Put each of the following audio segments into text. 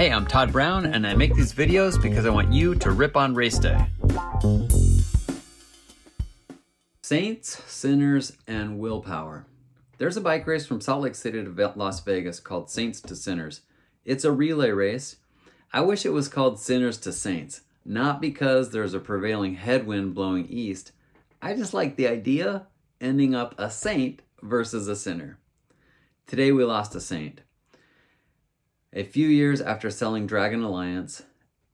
Hey, I'm Todd Brown, and I make these videos because I want you to rip on race day. Saints, Sinners, and Willpower. There's a bike race from Salt Lake City to Las Vegas called Saints to Sinners. It's a relay race. I wish it was called Sinners to Saints, not because there's a prevailing headwind blowing east. I just like the idea ending up a saint versus a sinner. Today we lost a saint. A few years after selling Dragon Alliance,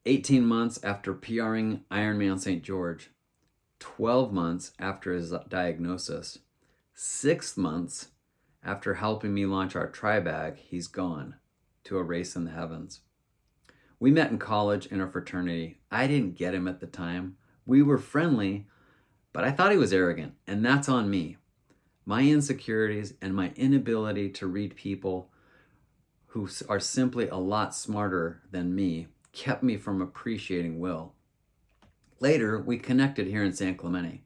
18 months after PRing Ironman St. George, 12 months after his diagnosis, 6 months after helping me launch our Tribag, he's gone to a race in the heavens. We met in college in a fraternity. I didn't get him at the time. We were friendly, but I thought he was arrogant, and that's on me. My insecurities and my inability to read people who are simply a lot smarter than me, kept me from appreciating Will. Later, we connected here in San Clemente.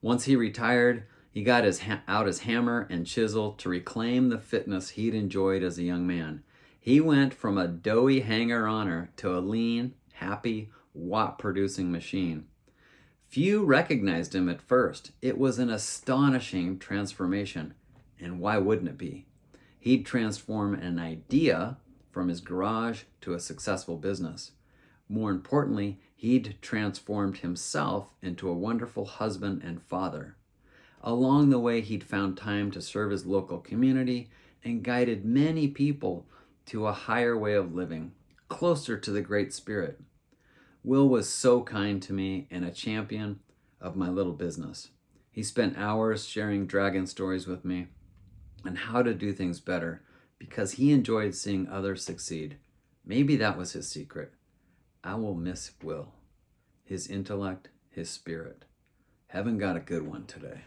Once he retired, he got his ha- out his hammer and chisel to reclaim the fitness he'd enjoyed as a young man. He went from a doughy hanger oner to a lean, happy, watt producing machine. Few recognized him at first. It was an astonishing transformation, and why wouldn't it be? He'd transform an idea from his garage to a successful business. More importantly, he'd transformed himself into a wonderful husband and father. Along the way, he'd found time to serve his local community and guided many people to a higher way of living, closer to the Great Spirit. Will was so kind to me and a champion of my little business. He spent hours sharing dragon stories with me and how to do things better because he enjoyed seeing others succeed. Maybe that was his secret. I will miss Will, his intellect, his spirit. Haven't got a good one today.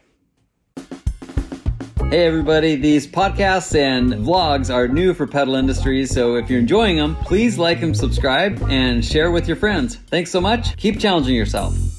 Hey everybody, these podcasts and vlogs are new for Pedal Industries, so if you're enjoying them, please like and subscribe and share with your friends. Thanks so much. Keep challenging yourself.